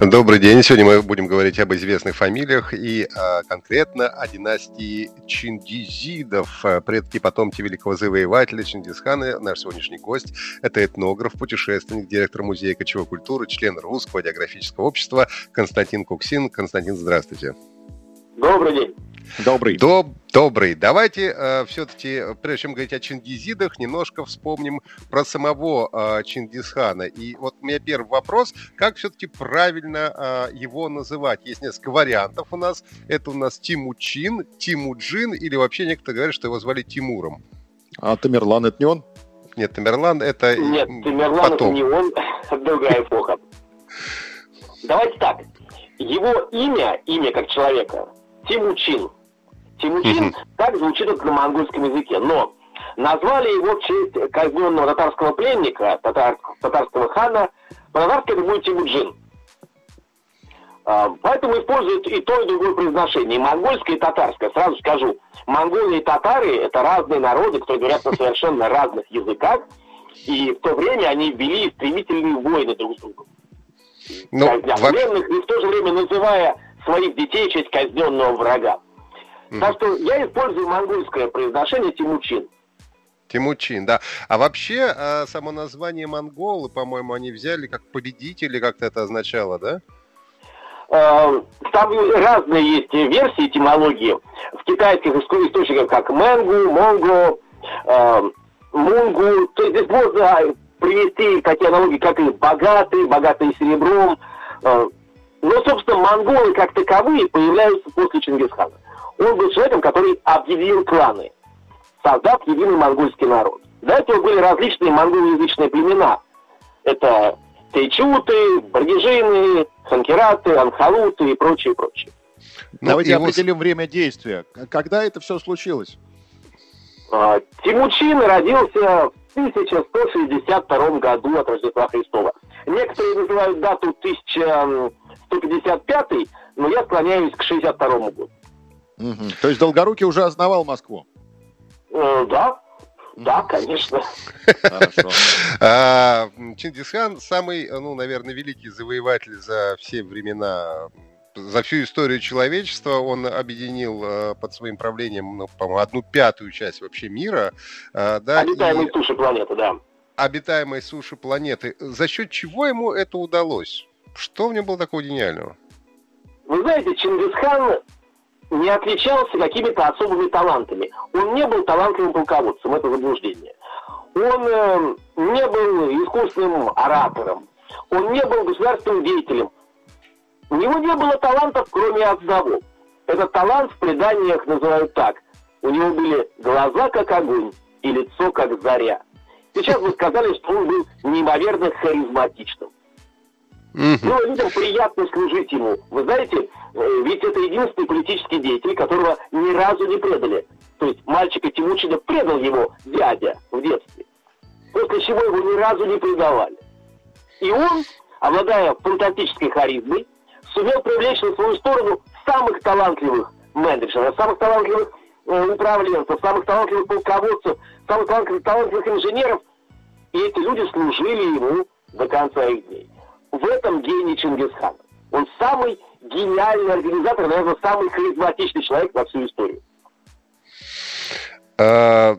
Добрый день. Сегодня мы будем говорить об известных фамилиях и а, конкретно о династии Чингизидов, а, предки потомки великого завоевателя Чингисхана. Наш сегодняшний гость – это этнограф, путешественник, директор музея кочевой культуры, член Русского географического общества Константин Куксин. Константин, здравствуйте. Добрый день. Добрый. Доб добрый. Давайте э, все-таки, прежде чем говорить о Чингизидах, немножко вспомним про самого э, Чингисхана. И вот у меня первый вопрос, как все-таки правильно э, его называть? Есть несколько вариантов у нас. Это у нас Тимучин, Тимуджин, или вообще некоторые говорят, что его звали Тимуром. А Тамерлан это не он? Нет, Тамерлан это Нет, Тамерлан потом. это не он, другая эпоха. Давайте так. Его имя, имя как человека, Тимучин. Тимучин так звучит это на монгольском языке, но назвали его в честь казненного татарского пленника, татар, татарского хана, по-татарски это будет Тимуджин. А, поэтому используют и то, и другое произношение. И монгольское, и татарское. Сразу скажу, монголы и татары – это разные народы, которые говорят на совершенно разных языках. И в то время они вели стремительные войны друг с другом. Ну, казня пленных, и в то же время называя своих детей в честь казненного врага. Mm. Так что я использую монгольское произношение Тимучин. Тимучин, да. А вообще, а, само название монголы, по-моему, они взяли как победители, как-то это означало, да? А, там разные есть версии этимологии. В китайских источниках, как Мэнгу, Монго, э, Мунгу. То есть здесь можно привести такие аналогии, как и богатые, богатые серебром. Э, но, собственно, монголы как таковые появляются после Чингисхана. Он был человеком, который объединил кланы, создав единый монгольский народ. До этого были различные монголоязычные племена. Это тайчуты, баргижины, ханкераты, анхалуты и прочее, прочее. Ну, Давайте его... определим время действия. Когда это все случилось? А, Тимучин родился в 1162 году от Рождества Христова. Некоторые называют дату 1155, но я склоняюсь к 62 году. Угу. То есть Долгорукий уже основал Москву? Э, да, да, конечно. Хорошо. А, Чингисхан самый, ну, наверное, великий завоеватель за все времена за всю историю человечества он объединил э, под своим правлением, ну, по-моему, одну пятую часть вообще мира. Э, да, обитаемой и... суши планеты, да. Обитаемой суши планеты. За счет чего ему это удалось? Что в нем было такого гениального? Вы знаете, Чингисхан не отличался какими-то особыми талантами. Он не был талантливым полководцем, это заблуждение. Он э, не был искусственным оратором. Он не был государственным деятелем. У него не было талантов, кроме одного. Этот талант в преданиях называют так. У него были глаза, как огонь, и лицо, как заря. Сейчас вы сказали, что он был неимоверно харизматичным. Ну, людям приятно служить ему. Вы знаете, э, ведь это единственный политический деятель, которого ни разу не предали. То есть мальчика Тимучина предал его дядя в детстве. После чего его ни разу не предавали. И он, обладая фантастической харизмой, сумел привлечь на свою сторону самых талантливых менеджеров, самых талантливых э, управленцев, самых талантливых полководцев, самых талантливых, талантливых инженеров. И эти люди служили ему до конца их дней в этом гений Чингисхана. Он самый гениальный организатор, наверное, самый харизматичный человек во всю историю. А,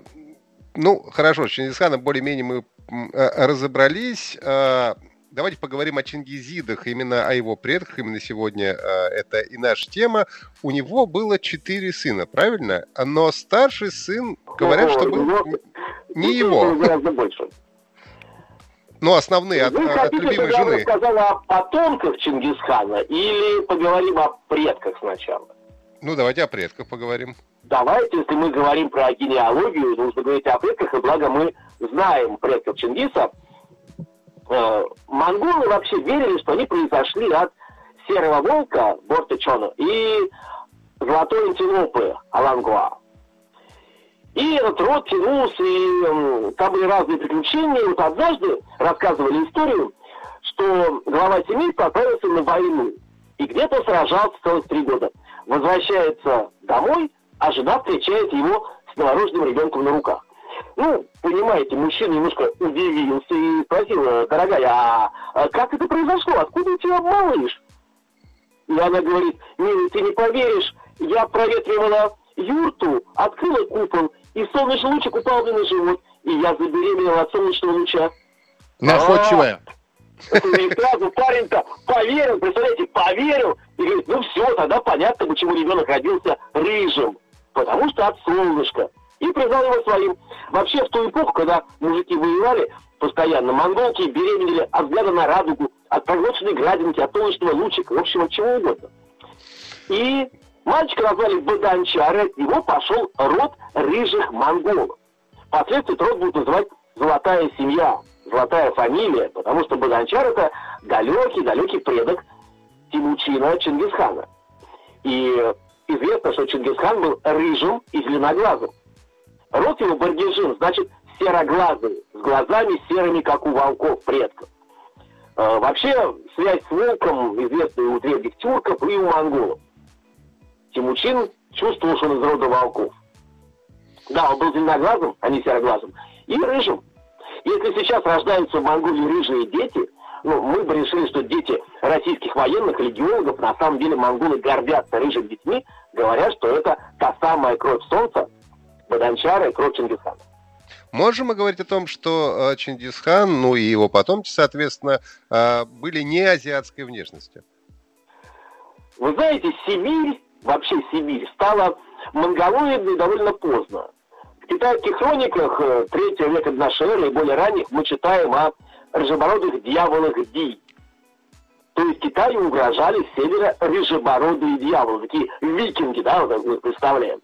ну, хорошо, с Чингисханом более-менее мы а, разобрались. А, давайте поговорим о Чингизидах, именно о его предках. Именно сегодня а, это и наша тема. У него было четыре сына, правильно? Но старший сын, говорят, что был не его. Гораздо больше. Ну, основные от, Вы от любимой жены. Я рассказала о потомках Чингисхана или поговорим о предках сначала? Ну, давайте о предках поговорим. Давайте, если мы говорим про генеалогию, нужно говорить о предках, и благо мы знаем предков Чингиса. Э, монголы вообще верили, что они произошли от серого волка Бортычона и золотой антилопы Алангуа. И этот род тянулся, и там были разные приключения. И вот однажды рассказывали историю, что глава семейства отправился на войну. И где-то сражался целых три года. Возвращается домой, а жена встречает его с новорожденным ребенком на руках. Ну, понимаете, мужчина немножко удивился и спросил, дорогая, а, а как это произошло? Откуда у тебя малыш? И она говорит, милый, ты не поверишь, я проветривала юрту, открыла купол, и солнечный лучик упал мне на живот, и я забеременела от солнечного луча. Находчивая. И сразу парень-то поверил, представляете, поверил. И говорит, ну все, тогда понятно, почему ребенок родился рыжим. Потому что от солнышка. И признал его своим. Вообще, в ту эпоху, когда мужики воевали, постоянно монголки беременели от взгляда на радугу, от проглоченной градинки, от солнечного лучика, в общем, от чего угодно. И мальчика назвали Баданчар, от него пошел род рыжих монголов. Впоследствии этот род будут называть «золотая семья», «золотая фамилия», потому что Баданчар это далекий-далекий предок Тимучина Чингисхана. И известно, что Чингисхан был рыжим и зеленоглазым. Род его Баргижин, значит, сероглазый, с глазами серыми, как у волков предков. Э, вообще, связь с волком известная у древних тюрков и у монголов. Тимучин чувствовал, что он из рода волков. Да, он был зеленоглазым, а не сероглазым, и рыжим. Если сейчас рождаются в Монголии рыжие дети, ну, мы бы решили, что дети российских военных или геологов, на самом деле монголы гордятся рыжими детьми, говорят, что это та самая кровь солнца, Баданчара и кровь Чингисхана. Можем мы говорить о том, что э, Чингисхан, ну и его потомки, соответственно, э, были не азиатской внешности? Вы знаете, Сибирь, вообще Сибирь, стала монголоидной довольно поздно. В китайских хрониках э, третьего века до нашей эры и более ранних мы читаем о рыжебородых дьяволах Ди. То есть Китаю угрожали с севера рыжебородые дьяволы, такие викинги, да, вот мы представляем.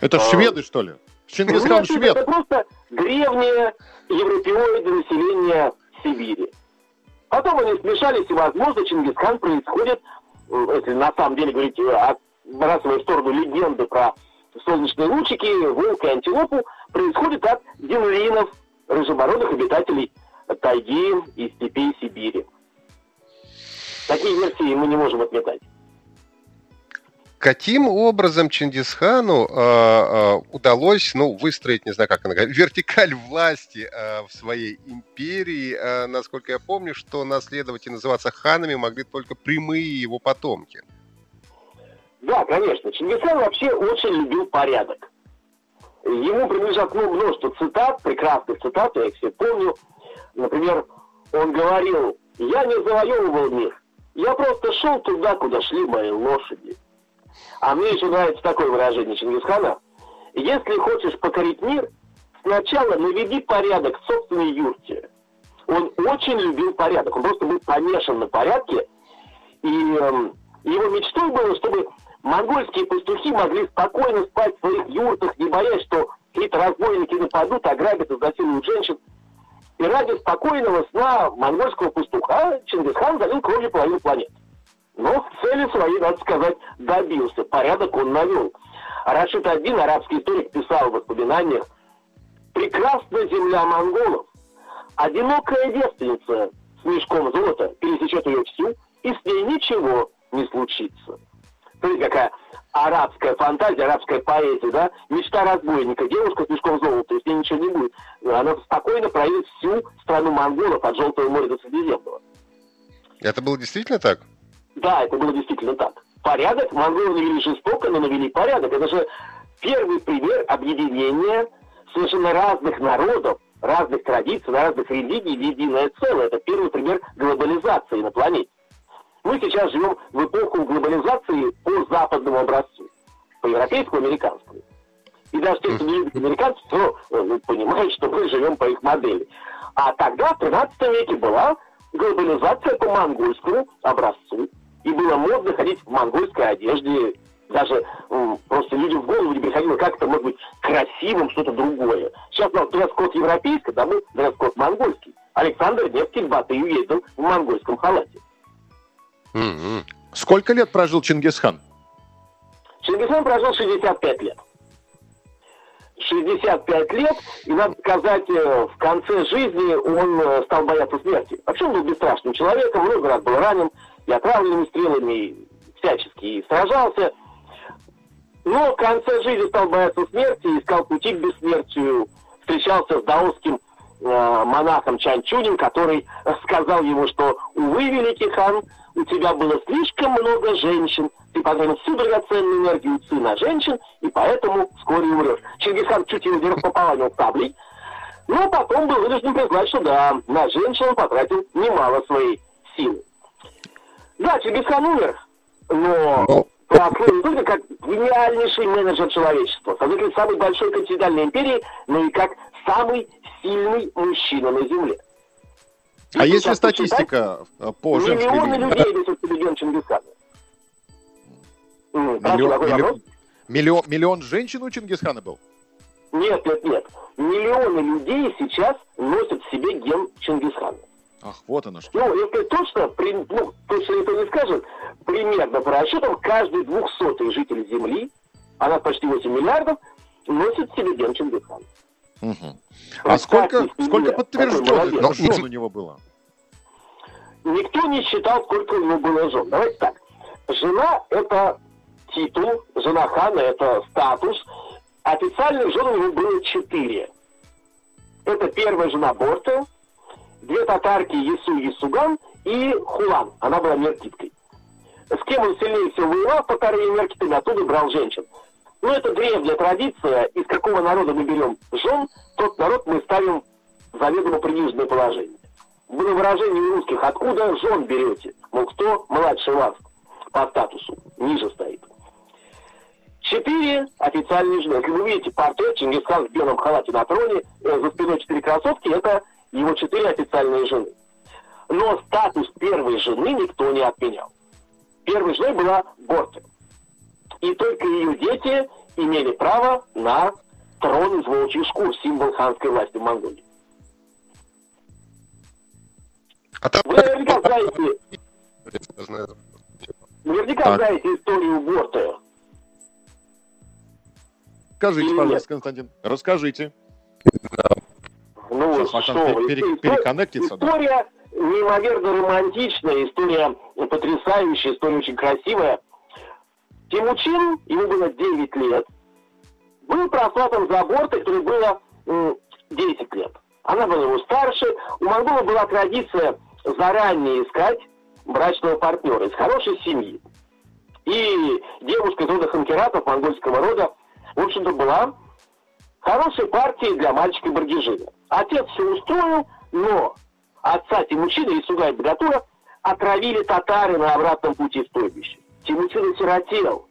Это шведы, что ли? Чингисхан Нет, швед. Это просто древнее европеоиды населения Сибири. Потом они смешались, и, возможно, Чингисхан происходит, если на самом деле говорить, отбрасывая в сторону легенды про солнечные лучики, волк и антилопу, происходит от динлинов, рыжебородых обитателей тайги и степей Сибири. Такие версии мы не можем отметать. Каким образом Чингисхану э, э, удалось, ну, выстроить, не знаю, как она говорит, вертикаль власти э, в своей империи? Э, насколько я помню, что наследовать и называться ханами могли только прямые его потомки. Да, конечно. Чингисхан вообще очень любил порядок. Ему принадлежат ну, множество цитат, прекрасных цитат, я их все помню. Например, он говорил, я не завоевывал мир, я просто шел туда, куда шли мои лошади. А мне еще нравится такое выражение Чингисхана. Если хочешь покорить мир, сначала наведи порядок в собственной юрте. Он очень любил порядок, он просто был помешан на порядке. И э, его мечтой было, чтобы монгольские пастухи могли спокойно спать в своих юртах, не боясь, что какие-то разбойники нападут, ограбят, изнасилуют женщин. И ради спокойного сна монгольского пастуха Чингисхан залил кровью половину планеты. Но цели своей, надо сказать, добился. Порядок он навел. Рашид один, арабский историк, писал в воспоминаниях, «Прекрасна земля монголов. Одинокая девственница с мешком золота пересечет ее всю, и с ней ничего не случится». Смотрите, какая арабская фантазия, арабская поэзия, да? Мечта разбойника. Девушка с мешком золота, ней ничего не будет. Она спокойно проедет всю страну монголов от Желтого моря до Средиземного. Это было действительно так? Да, это было действительно так. Порядок монголы навели жестоко, но навели порядок. Это же первый пример объединения совершенно разных народов, разных традиций, разных религий в единое целое. Это первый пример глобализации на планете. Мы сейчас живем в эпоху глобализации по западному образцу, по европейскому, американскому. И даже те, кто не любит американцев, то ну, понимают, что мы живем по их модели. А тогда, в 13 веке, была глобализация по монгольскому образцу. И было модно ходить в монгольской одежде. Даже м, просто людям в голову не приходило, как это может быть красивым, что-то другое. Сейчас у нас дресс-код европейский, да мы дресс-код монгольский. Александр Невский в Батыю ездил в монгольском халате. Mm-hmm. Сколько лет прожил Чингисхан? Чингисхан прожил 65 лет. 65 лет, и, надо сказать, э, в конце жизни он э, стал бояться смерти. Вообще он был бесстрашным человеком, много раз был ранен и отравленными стрелами, и всячески и сражался. Но в конце жизни стал бояться смерти, искал пути к бессмертию, встречался с даосским э, монахом Чан Чунин, который сказал ему, что, увы, великий хан, у тебя было слишком много женщин, ты потратил всю драгоценную энергию ци на женщин, и поэтому вскоре умрешь. Чингисхан чуть его не располовинил саблей, но потом был вынужден признать, что да, на женщин он потратил немало своей силы. Да, Чингисхан умер, но прослыл только как гениальнейший менеджер человечества, создатель самой большой континентальной империи, но и как самый сильный мужчина на Земле. А есть ли статистика э, по женской Миллионы людей весят легион Чингисхана. Миллион, миллион, миллион, миллион женщин у Чингисхана был? Нет, нет, нет. Миллионы людей сейчас носят в себе ген Чингисхана. Ах, вот оно что. Ну, если точно, при, ну, точно это не скажем, примерно по расчетам, каждый двухсотый житель Земли, а нас почти 8 миллиардов, носит в себе ген Чингисхана. Угу. А сколько, сколько подтвержденных жен у него было? Никто не считал, сколько у него было жен. Давайте так. Жена – это титул, жена хана – это статус. Официальных жен у него было четыре. Это первая жена Борта, две татарки Есу Есуган и Хулан. Она была меркиткой. С кем он сильнее всего воевал, татары и меркиты, оттуда брал женщин. Ну, это древняя традиция. Из какого народа мы берем жен, тот народ мы ставим в заведомо приниженное положение. Было выражение у русских, откуда жен берете? Мол, кто младше вас по статусу? Ниже стоит. Четыре официальные жены. Если вы видите портрет Чингисхан в белом халате на троне, э, за спиной четыре красотки, это его четыре официальные жены. Но статус первой жены никто не отменял. Первой женой была Горте и только ее дети имели право на трон из волчьих шкур, символ ханской власти в Монголии. А Вы наверняка знаете, наверняка так. знаете историю Борта. Скажите, пожалуйста, Константин, расскажите. Ну, Сейчас что, пере, переконнектится. История да? неимоверно романтичная, история потрясающая, история очень красивая. Тимучин, ему было 9 лет, был прослатан за аборт, который было 10 лет. Она была его старше. У монголов была традиция заранее искать брачного партнера из хорошей семьи. И девушка из рода ханкератов, монгольского рода, в общем-то, была хорошей партией для мальчика Баргижина. Отец все устроил, но отца Тимучина и Сугай Богатура отравили татары на обратном пути в стойбище. Тимучин осиротел.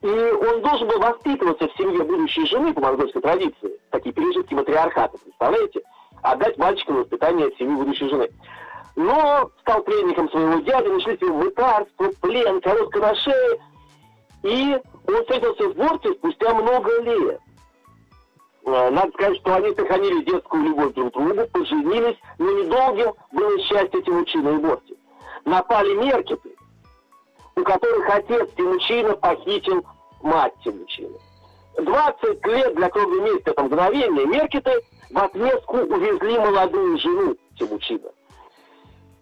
И он должен был воспитываться в семье будущей жены по монгольской традиции. Такие пережитки матриархата, представляете? Отдать мальчика на воспитание в семью будущей жены. Но стал пленником своего дяди, начались его мытарство, плен, коротко на шее. И он встретился в Борте спустя много лет. Э, надо сказать, что они сохранили детскую любовь друг к другу, поженились, но недолгим было счастье Тимучина и Борти. Напали меркеты, у которых отец Тимучина похитил мать Тимучина. 20 лет для круглого месяца это мгновение. Меркеты в отместку увезли молодую жену Тимучина.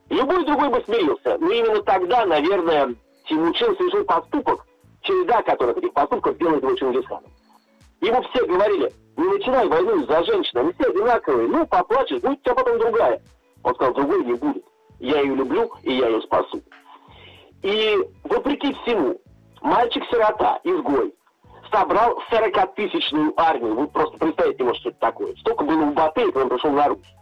Любой другой бы смирился, но именно тогда, наверное, Тимучин совершил поступок, череда которых этих поступков делает его Чингисханом. Ему все говорили, не начинай войну из-за женщины, они все одинаковые, ну, поплачешь, будет у тебя потом другая. Он сказал, другой не будет. Я ее люблю, и я ее спасу. И вопреки всему, мальчик-сирота, изгой, собрал 40-тысячную армию. Вы просто представить не можете, что это такое. Столько было у Батыя, когда он пришел на Русь.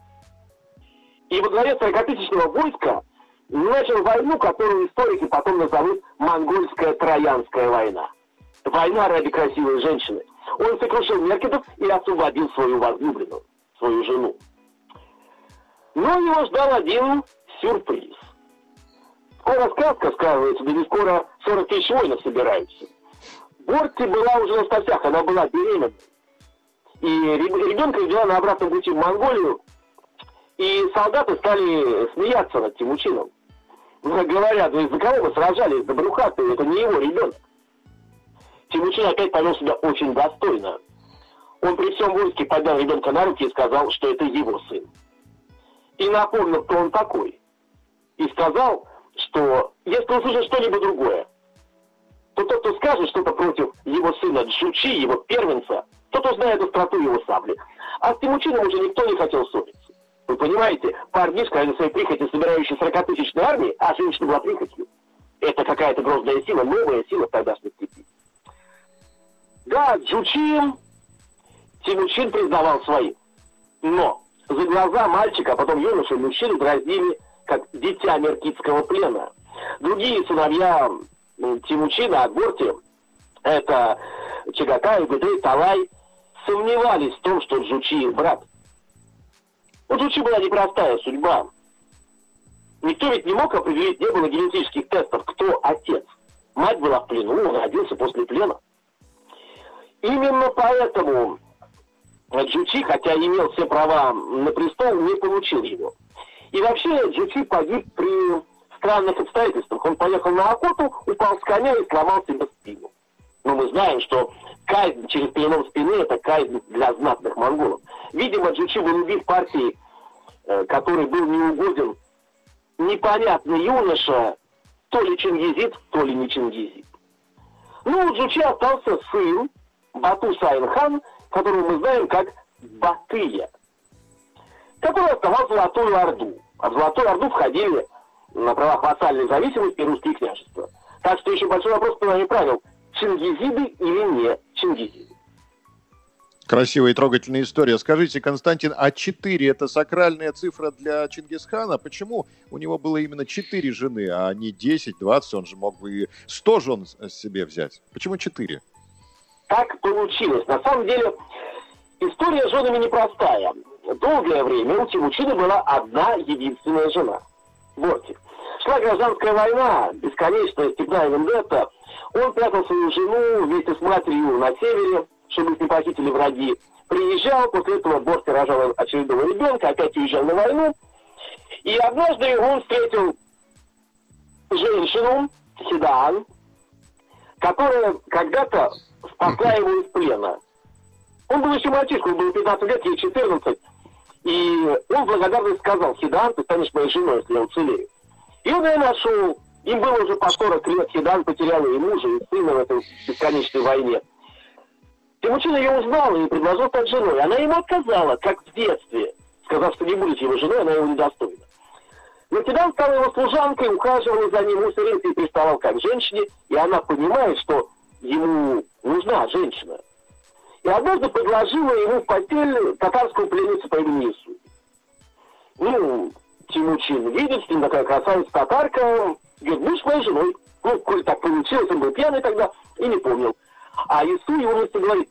И во главе 40-тысячного войска начал войну, которую историки потом назовут «Монгольская Троянская война». Война ради красивой женщины. Он сокрушил Меркетов и освободил свою возлюбленную, свою жену. Но его ждал один сюрприз. Скоро сказка сказывается, да не скоро 40 тысяч воинов собираются. Борти была уже на статях, она была беременна. И ребенка родила на обратном пути в Монголию, и солдаты стали смеяться над Тимучином. Говорят, ну из-за кого мы сражались, за Брухаты, это не его ребенок. Тимучин опять повел себя очень достойно. он при всем войске поднял ребенка на руки и сказал, что это его сын. И напомнил, кто он такой. И сказал, что если услышит что-либо другое, то тот, кто скажет что-то против его сына Джучи, его первенца, тот узнает остроту его сабли. А с Тимучином уже никто не хотел ссориться. Вы понимаете, парнишка на своей прихоти, собирающий 40-тысячной армии, а женщина была прихотью. Это какая-то грозная сила, новая сила в тогдашней степи. Да, Джучин Тимучин признавал своим. Но за глаза мальчика, а потом юноши, мужчины дразнили как дитя меркитского плена. Другие сыновья Тимучина, Агорти, это Чагатай, Гудей, Талай, сомневались в том, что Джучи их брат. У Джучи была непростая судьба. Никто ведь не мог определить, не было генетических тестов, кто отец. Мать была в плену, он родился после плена. Именно поэтому Джучи, хотя имел все права на престол, не получил его. И вообще Джучи погиб при странных обстоятельствах. Он поехал на охоту, упал с коня и сломал себе спину. Но мы знаем, что казнь через перелом спины – это казнь для знатных монголов. Видимо, Джучи был убит партией, э, который был неугоден непонятный юноша, то ли чингизит, то ли не чингизит. Ну, у Джучи остался сын, Бату Сайн-хан, которого мы знаем как Батыя, который основал Золотую Орду. А в Золотую Орду входили на правах вассальной зависимости русские княжества. Так что еще большой вопрос, кто не правил, чингизиды или не чингизиды. Красивая и трогательная история. Скажите, Константин, а 4 это сакральная цифра для Чингисхана? Почему у него было именно 4 жены, а не 10, 20? Он же мог бы и 100 жен себе взять. Почему 4? Так получилось. На самом деле, история с женами непростая. Долгое время у Тимучина была одна единственная жена. Бортик. Шла гражданская война, бесконечная степная вендетта. Он прятал свою жену вместе с матерью на севере, чтобы их не похитили враги. Приезжал, после этого Борти рожал очередного ребенка, опять уезжал на войну. И однажды он встретил женщину, Седан, которая когда-то спасла его из плена. Он был еще мальчишкой, он был 15 лет, ей 14. И он благодарно сказал, Хидан, ты станешь моей женой, если я уцелею. И он ее нашел. Им было уже по 40 лет, Хидан потерял и мужа, и сына в этой бесконечной войне. Тимучин ее узнал и предложил стать женой. Она ему отказала, как в детстве, сказав, что не будет его женой, она его недостойна. Но Хидан стала его служанкой, ухаживала за ним, усердно и приставал как женщине, и она понимает, что ему нужна женщина. И однажды предложила ему в постель татарскую пленницу по имени Ису. Ну, Тимучин видит, с ним такая красавица-татарка, говорит, будешь моей женой. Ну, коль так получилось, он был пьяный тогда и не помнил. А Ису его вместе говорит,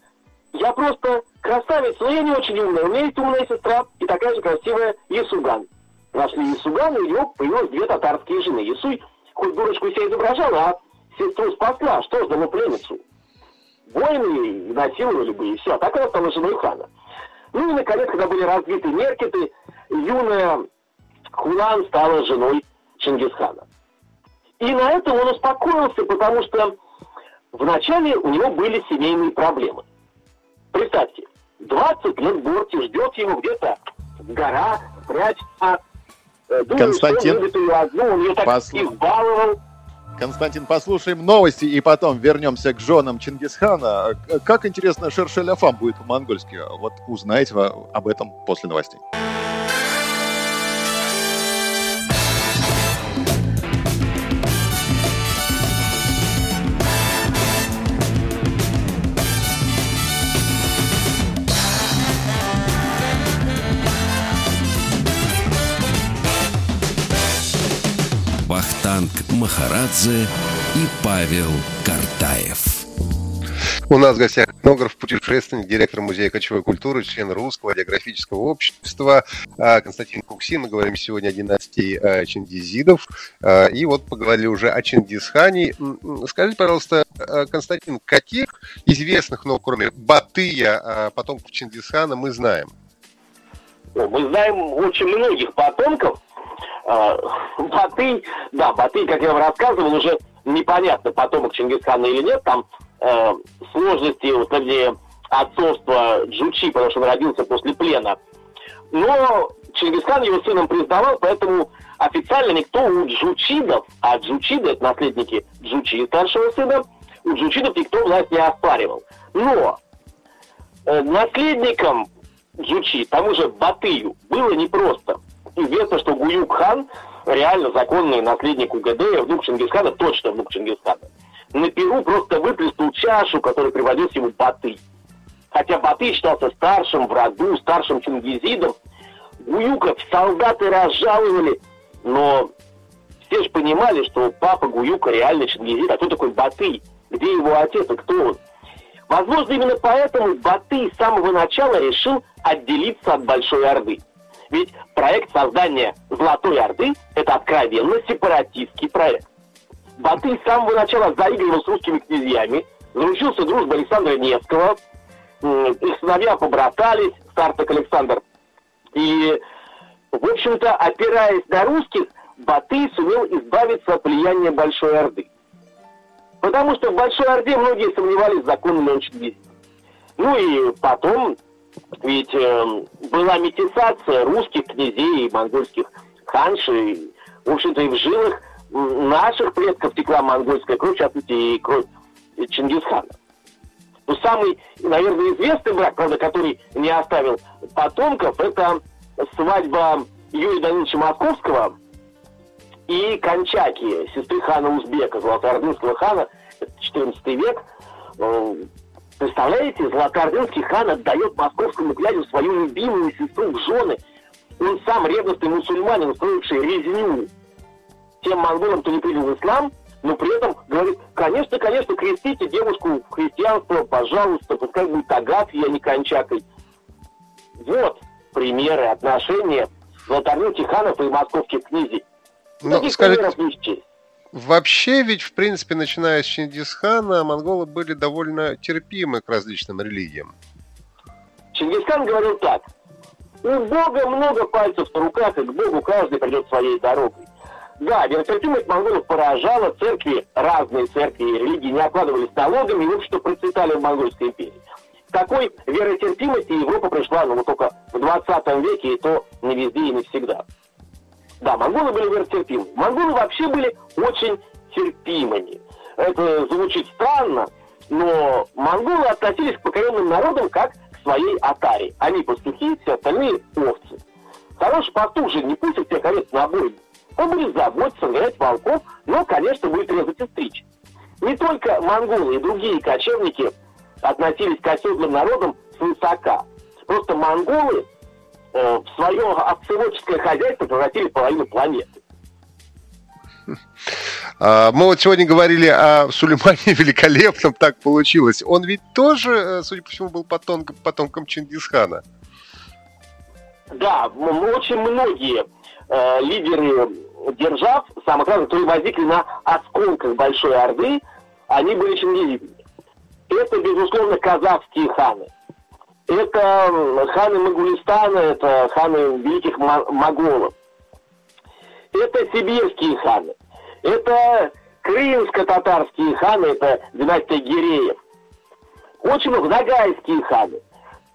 я просто красавец, но я не очень умная. У меня есть умная сестра и такая же красивая Исуган. Нашли Исуган, и у него появилось две татарские жены. Исуй хоть дурочку себя изображала, а сестру спасла, что ж дало пленницу? Воины насиловали бы, и все. А так она стала женой хана. Ну и, наконец, когда были разбиты меркеты, юная Хулан стала женой Чингисхана. И на это он успокоился, потому что вначале у него были семейные проблемы. Представьте, 20 лет Борти ждет его где-то в горах, прячь, а думаю, Константин, что он любит ее одну, он ее так избаловал, Константин, послушаем новости и потом вернемся к женам Чингисхана. Как интересно Шершеляфам будет по-монгольски? Вот узнаете об этом после новостей. Махарадзе и Павел Картаев. У нас в гостях этнограф, путешественник, директор Музея кочевой культуры, член Русского географического общества а, Константин Куксин. Мы говорим сегодня о династии а, Чингизидов. А, и вот поговорили уже о Чингисхане. Скажите, пожалуйста, Константин, каких известных, ну, кроме Батыя, потомков Чингисхана мы знаем? Мы знаем очень многих потомков, Батый, да, Батый, как я вам рассказывал, уже непонятно, потомок Чингисхана или нет, там э, сложности, вот, вернее, отцовство Джучи, потому что он родился после плена. Но Чингисхан его сыном признавал, поэтому официально никто у джучидов, а джучиды это наследники Джучи, старшего сына, у джучидов никто власть не оспаривал. Но э, наследником Джучи, тому же Батыю, было непросто. Известно, что Гуюк хан реально законный наследник УГД, внук Чингисхана, точно внук Чингисхана. На Перу просто выплеснул чашу, которую приводил ему Батый. Хотя Батый считался старшим в роду, старшим Чингизидом, Гуюков солдаты разжаловали, но все же понимали, что папа Гуюка реально Чингизид, а кто такой Батый? Где его отец и кто он? Возможно, именно поэтому Батый с самого начала решил отделиться от Большой Орды. Ведь проект создания Золотой Орды – это откровенно сепаратистский проект. Батый с самого начала заигрывал с русскими князьями, заручился дружбой Александра Невского, их сыновья побратались, Стартак Александр. И, в общем-то, опираясь на русских, Батый сумел избавиться от влияния Большой Орды. Потому что в Большой Орде многие сомневались в законном он Ну и потом, ведь э, была метисация русских князей и монгольских ханшей. В общем-то, и в жилах наших предков текла монгольская кровь, в частности, и кровь Чингисхана. Ну, самый, наверное, известный брак, правда, который не оставил потомков, это свадьба Юрия Даниловича Московского и Кончаки, сестры хана Узбека, Золотоордынского хана, 14 век. Представляете, Золотоордынский хан отдает московскому князю свою любимую сестру в жены. Он сам ревностный мусульманин, устроивший резню тем монголам, кто не принял ислам, но при этом говорит, конечно, конечно, крестите девушку в христианство, пожалуйста, пускай будет Агафья, а не Кончакой. Вот примеры отношения Золотарнюки ханов и московских князей. Ну, скажите, вообще ведь, в принципе, начиная с Чингисхана, монголы были довольно терпимы к различным религиям. Чингисхан говорил так. У Бога много пальцев на руках, и к Богу каждый придет своей дорогой. Да, веротерпимость монголов поражала, церкви, разные церкви и религии не окладывались налогами, и, общем-то, процветали в Монгольской империи. Такой веротерпимости Европа пришла, ну, только в 20 веке, и то не везде и не всегда. Да, монголы были веротерпимы. Монголы вообще были очень терпимыми. Это звучит странно, но монголы относились к покоренным народам как к своей атаре. Они пастухи, все остальные овцы. Хороший пастух же не пустит всех овец на бойню. Он будет заботиться, гонять волков, но, конечно, будет резать и стричь. Не только монголы и другие кочевники относились к оседлым народам свысока. Просто монголы э, в свое овцеводческое хозяйство превратили половину планеты. А, мы вот сегодня говорили о Сулеймане великолепном, так получилось. Он ведь тоже, э, судя по всему, был потомком, потомком Чингисхана. Да, очень многие э, лидеры держав, самых разных, которые возникли на осколках Большой Орды, они были чингизидами. Это, безусловно, казахские ханы. Это ханы Магулистана, это ханы великих моголов. Это сибирские ханы. Это крымско-татарские ханы, это династия Гиреев. Очень много нагайские ханы.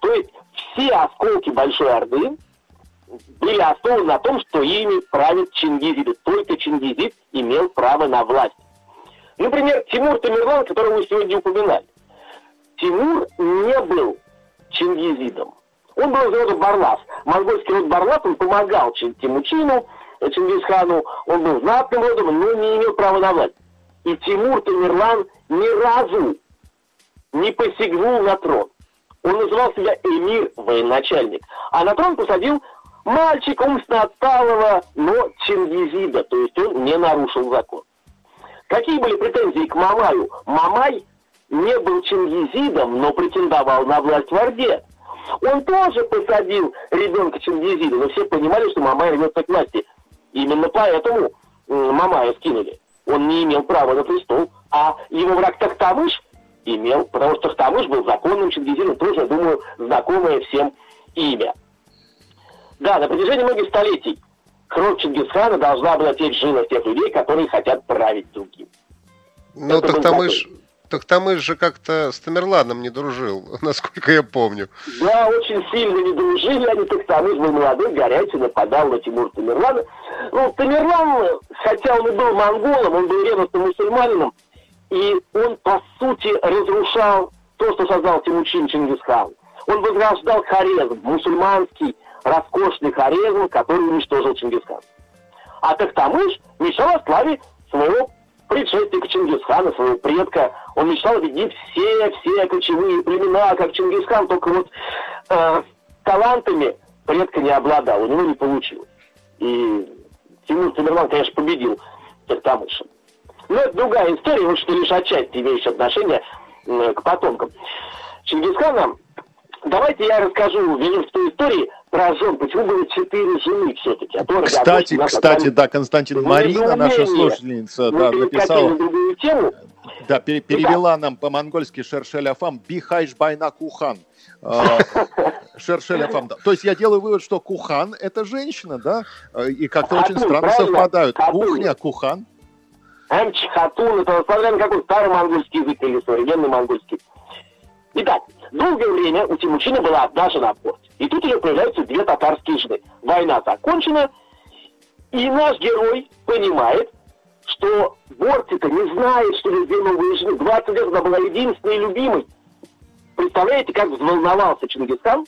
То есть все осколки Большой Орды были основаны на том, что ими правит Чингизид. Только Чингизид имел право на власть. Например, Тимур Тамерлан, которого мы сегодня упоминали. Тимур не был Чингизидом. Он был из рода Барлас. Монгольский род Барлас, он помогал Тимучину, Чингисхану. Он был знатным родом, но не имел права на власть. И Тимур Тамерлан ни разу не посягнул на трон. Он называл себя эмир, военачальник. А на трон посадил Мальчик умственно отсталого, но Чингизида, то есть он не нарушил закон. Какие были претензии к Мамаю? Мамай не был Чингизидом, но претендовал на власть в Орде. Он тоже посадил ребенка Чингизида, но все понимали, что Мамай рвется к власти. Именно поэтому Мамая скинули. Он не имел права на престол, а его враг Тахтамыш имел, потому что Тахтамыш был законным Чингизидом, тоже, я думаю, знакомое всем имя. Да, на протяжении многих столетий кровь Чингисхана должна была течь в жилах тех людей, которые хотят править другим. Ну, так там ж... Так там же как-то с Тамерланом не дружил, насколько я помню. Да, очень сильно не дружили они, так Тамыш был молодой, горячий, нападал на Тимур Тамерлана. Ну, Тамерлан, хотя он и был монголом, он был ревностным мусульманином, и он, по сути, разрушал то, что создал Тимучин Чингисхан. Он возрождал харезм, мусульманский, роскошный харезм, который уничтожил Чингисхан. А Тахтамыш мечтал о славе своего предшественника Чингисхана, своего предка. Он мечтал объединить все, все кочевые племена, как Чингисхан, только вот э, талантами предка не обладал, у него не получилось. И Тимур Тамерлан, конечно, победил Тахтамыша. Но это другая история, вот что лишь отчасти имеющая отношение э, к потомкам. Чингисхана давайте я расскажу, вернусь к той истории жен, почему было четыре жены все-таки. А то кстати, кстати, да, Константин Марина, наша слушательница, да, написала... Тему. Да, перевела нам по-монгольски Шершель Афам Бихайш Байна Кухан. А, Шершель Афам. То есть я делаю вывод, что Кухан это женщина, да? И как-то очень странно совпадают. Кухня, Кухан. Хатун, это смотря на какой старый монгольский язык или современный монгольский. Итак, долгое время у Тимучина была одна жена. И тут уже появляются две татарские жены. Война закончена, и наш герой понимает, что Бортика не знает, что есть две новые жены. 20 лет она была единственной любимой. Представляете, как взволновался Чингисхан,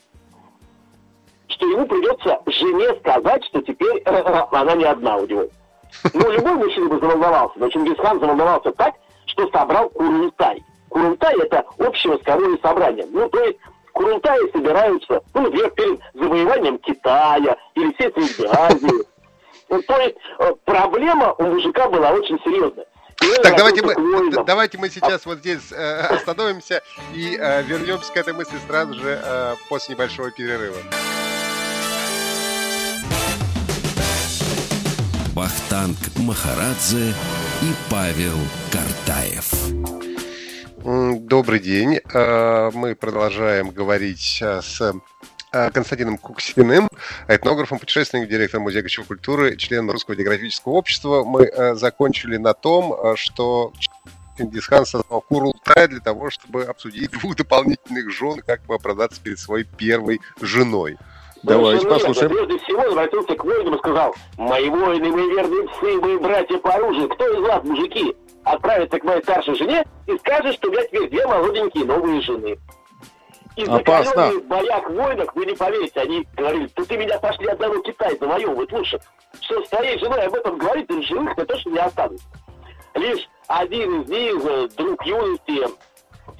что ему придется жене сказать, что теперь э, э, она не одна у него. Ну, любой мужчина бы заволновался, но Чингисхан заволновался так, что собрал Курултай. Курултай – это общее скорое собрание. Ну, то есть Курултаи собираются, ну, например, перед завоеванием Китая или Северной Азии. Ну, то есть э, проблема у мужика была очень серьезная. Так, давайте мы, давайте мы сейчас вот здесь э, остановимся и э, вернемся к этой мысли сразу же э, после небольшого перерыва. Вахтанг Махарадзе и Павел Картаев. Добрый день. Э, мы продолжаем говорить э, с э, Константином Куксиным, этнографом, путешественником, директором Музея кочевой культуры, членом Русского географического общества. Мы закончили на том, что Чингисхан создал Курултай для того, чтобы обсудить двух дополнительных жен, как бы оправдаться перед своей первой женой. Давайте послушаем. Прежде всего он обратился к воинам и сказал, «Мои воины, мои верные псы, мои братья по оружию, кто из вас, мужики, отправится к моей старшей жене и скажет, что у меня теперь две молоденькие новые жены?» И Опасно. в боях воинах, вы не поверите, они говорили, ты, ты меня пошли одного Китая завоевывать лучше. Что с твоей женой об этом говорит, и живых-то точно не останутся. Лишь один из них, э, друг юности,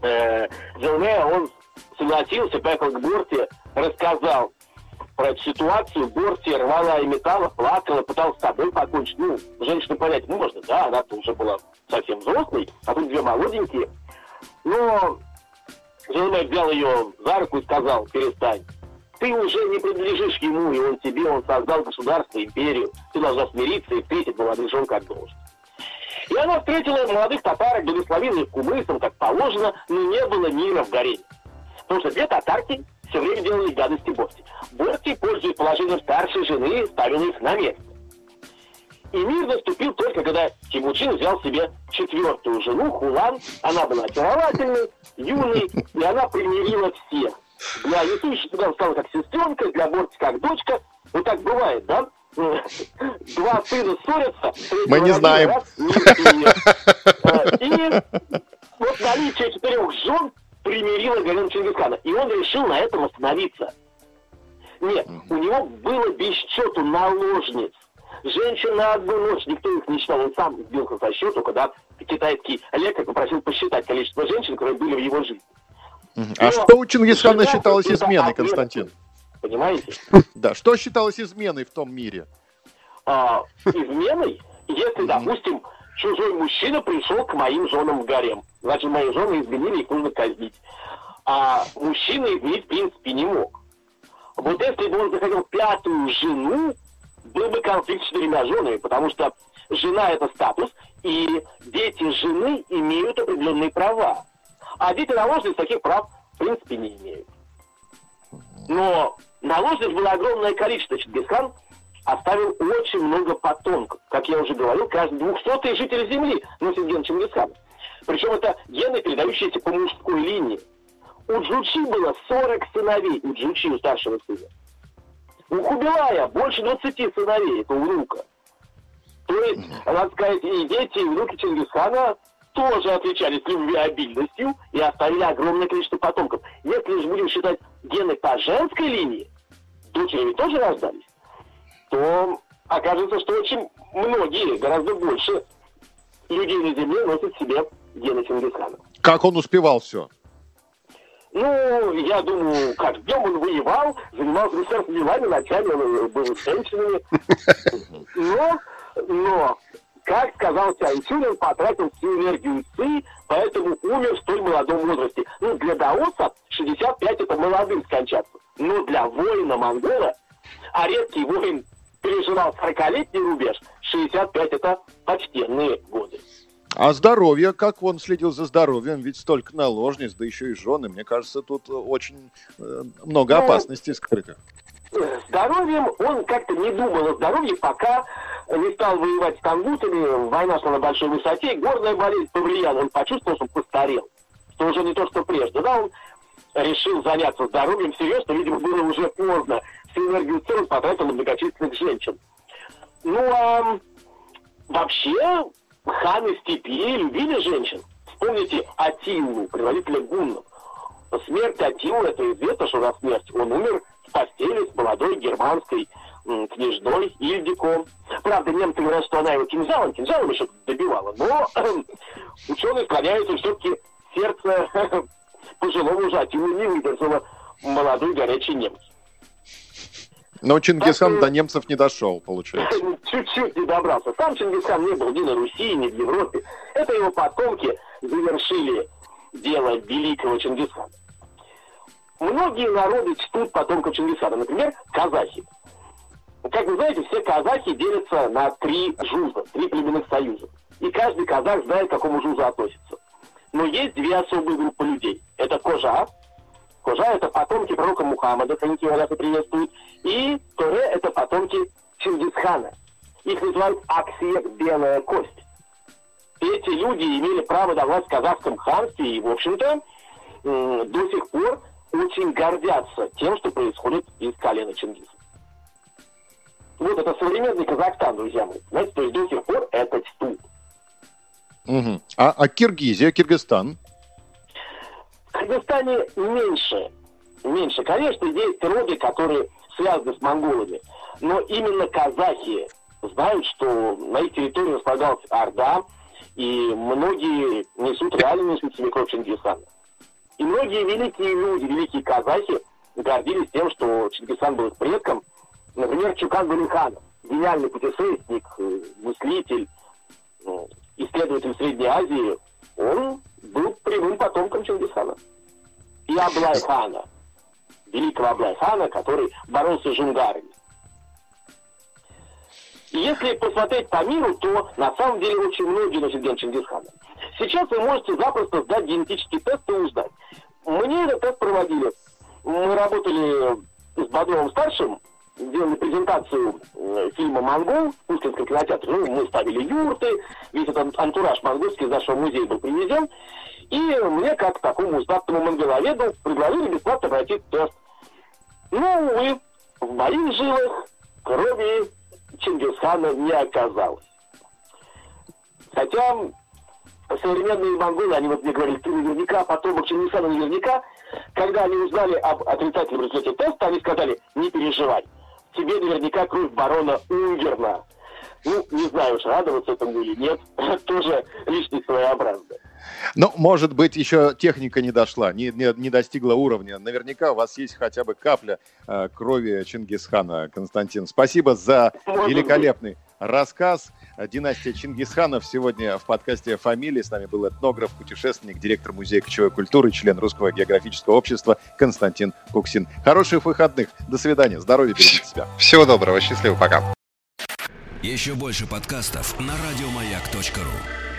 э, Джелме, он согласился, поехал к Борте, рассказал, про эту ситуацию. Борти рвала и металла, плакала, пыталась с собой покончить. Ну, женщину понять можно, да, она уже была совсем взрослой, а тут две молоденькие. Но Желмай взял ее за руку и сказал, перестань. Ты уже не принадлежишь ему, и он тебе, он создал государство, империю. Ты должна смириться и встретить молодых жен как должен. И она встретила молодых татарок, благословила их кумысом, как положено, но не было мира в горе. Потому что две татарки все время делали гадости Борти. Борти, пользуясь положением старшей жены, ставил их на место. И мир наступил только, когда Тимучин взял себе четвертую жену, Хулан. Она была очаровательной, юной, и она примирила всех. Для Юсуича тогда стала как сестренка, для Борти как дочка. Вот так бывает, да? Два сына ссорятся. Мы не знаем. Раз, и вот наличие четырех жен примирила Галину Чингисхана. И он решил на этом остановиться. Нет, у него было без счету наложниц. Женщин на одну ночь, никто их не считал. Он сам сбился со счету, когда китайский лекарь попросил посчитать количество женщин, которые были в его жизни. А Но что у Чингисхана считалось изменой, Константин? Понимаете? Да, что считалось изменой в том мире? А, изменой? Если, допустим, чужой мужчина пришел к моим женам в гарем. Значит, мои жены изменили, их нужно казнить. А мужчина изменить, в принципе, не мог. Вот если бы он захотел пятую жену, был бы конфликт с четырьмя женами, потому что жена – это статус, и дети жены имеют определенные права. А дети наложниц таких прав, в принципе, не имеют. Но наложниц было огромное количество. Чингисхан оставил очень много потомков. Как я уже говорил, каждый двухсотый житель Земли носит ген Чингисхана. Причем это гены, передающиеся по мужской линии. У Джучи было 40 сыновей, у Джучи, у старшего сына. У Хубилая больше 20 сыновей, это у внука. То есть, надо сказать, и дети, и внуки Чингисхана тоже отличались любвеобильностью и оставили огромное количество потомков. Если же будем считать гены по женской линии, дочери тоже рождались, то окажется, что очень многие, гораздо больше людей на Земле носят в себе гены Чингисхана. Как он успевал все? Ну, я думаю, как днем он воевал, занимался государственными делами, ночами он был с женщинами. Но, но, как сказал Чайчун, он потратил всю энергию ЦИ, поэтому умер в столь молодом возрасте. Ну, для даоса 65 это молодым скончаться. Но для воина-монгола, а редкий воин переживал 40-летний рубеж, 65 это почтенные годы. А здоровье, как он следил за здоровьем? Ведь столько наложниц, да еще и жены. Мне кажется, тут очень э, много ну, опасностей скрытых. Здоровьем он как-то не думал о здоровье, пока не стал воевать с тангутами. Война шла на большой высоте, горная болезнь повлияла. Он почувствовал, что постарел. Что уже не то, что прежде. Да, он решил заняться здоровьем серьезно, видимо, было уже поздно. Всю энергию целом потратил на многочисленных женщин. Ну, а вообще, ханы степи любили женщин. Вспомните Атилу, предводителя гуннов. Смерть Атилы, это известно, что на смерть он умер в постели с молодой германской княжной Ильдико. Правда, немцы говорят, что она его кинжалом, кинжалом еще добивала, но ученые склоняются все-таки сердце пожилого уже Атилы не выдержало молодой горячий немец. Но Чингисхан до немцев не дошел, получается. Чуть-чуть не добрался. Сам Чингисхан не был ни на Руси, ни в Европе. Это его потомки завершили дело великого Чингисхана. Многие народы чтут потомков Чингисхана. Например, казахи. Как вы знаете, все казахи делятся на три жуза, три племенных союза. И каждый казах знает, к какому жузу относится. Но есть две особые группы людей. Это кожа, Кожа – это потомки пророка Мухаммада, хранитель Аллаха приветствует, и Торе – это потомки Чингисхана. Их называют Аксиек – белая кость. Эти люди имели право давать в казахском ханстве и, в общем-то, до сих пор очень гордятся тем, что происходит из колена Чингиса. Вот это современный Казахстан, друзья мои. Знаете, то есть до сих пор это чтут. Угу. А, а Киргизия, Киргизстан? Кыргызстане меньше. Меньше. Конечно, есть роды, которые связаны с монголами. Но именно казахи знают, что на их территории располагалась Орда, и многие несут, реально несут себе кровь Чингисхана. И многие великие люди, великие казахи, гордились тем, что Чингисхан был их предком. Например, Чукан Балиханов, гениальный путешественник, э, мыслитель, ну, исследователь Средней Азии, он был прямым потомком Чингисхана. И Аблайхана, великого Аблайхана, который боролся с джунгарами. И если посмотреть по миру, то на самом деле очень многие носят ген Чингисхана. Сейчас вы можете запросто сдать генетический тест и узнать. Мне этот тест проводили. Мы работали с Бодровым-старшим, делали презентацию э, фильма «Монгол» в Пушкинском кинотеатре. Ну, мы ставили юрты, весь этот антураж монгольский из нашего музея был привезен. И мне, как такому знатному монголоведу, предложили бесплатно пройти тест. Ну, увы, в моих жилах крови Чингисхана не оказалось. Хотя современные монголы, они вот мне говорили, ты наверняка потомок Чингисхана наверняка, когда они узнали об отрицательном результате теста, они сказали, не переживай, тебе наверняка кровь барона Унгерна. Ну, не знаю уж, радоваться этому или нет, тоже лишний своеобразно. Ну, может быть, еще техника не дошла, не, не, не достигла уровня. Наверняка у вас есть хотя бы капля э, крови Чингисхана, Константин. Спасибо за может великолепный быть. рассказ. Династия Чингисханов сегодня в подкасте «Фамилии». С нами был этнограф, путешественник, директор Музея кочевой культуры, член Русского географического общества Константин Куксин. Хороших выходных. До свидания. Здоровья, берегите себя. Всего доброго. Счастливо. Пока. Еще больше подкастов на радиомаяк.ру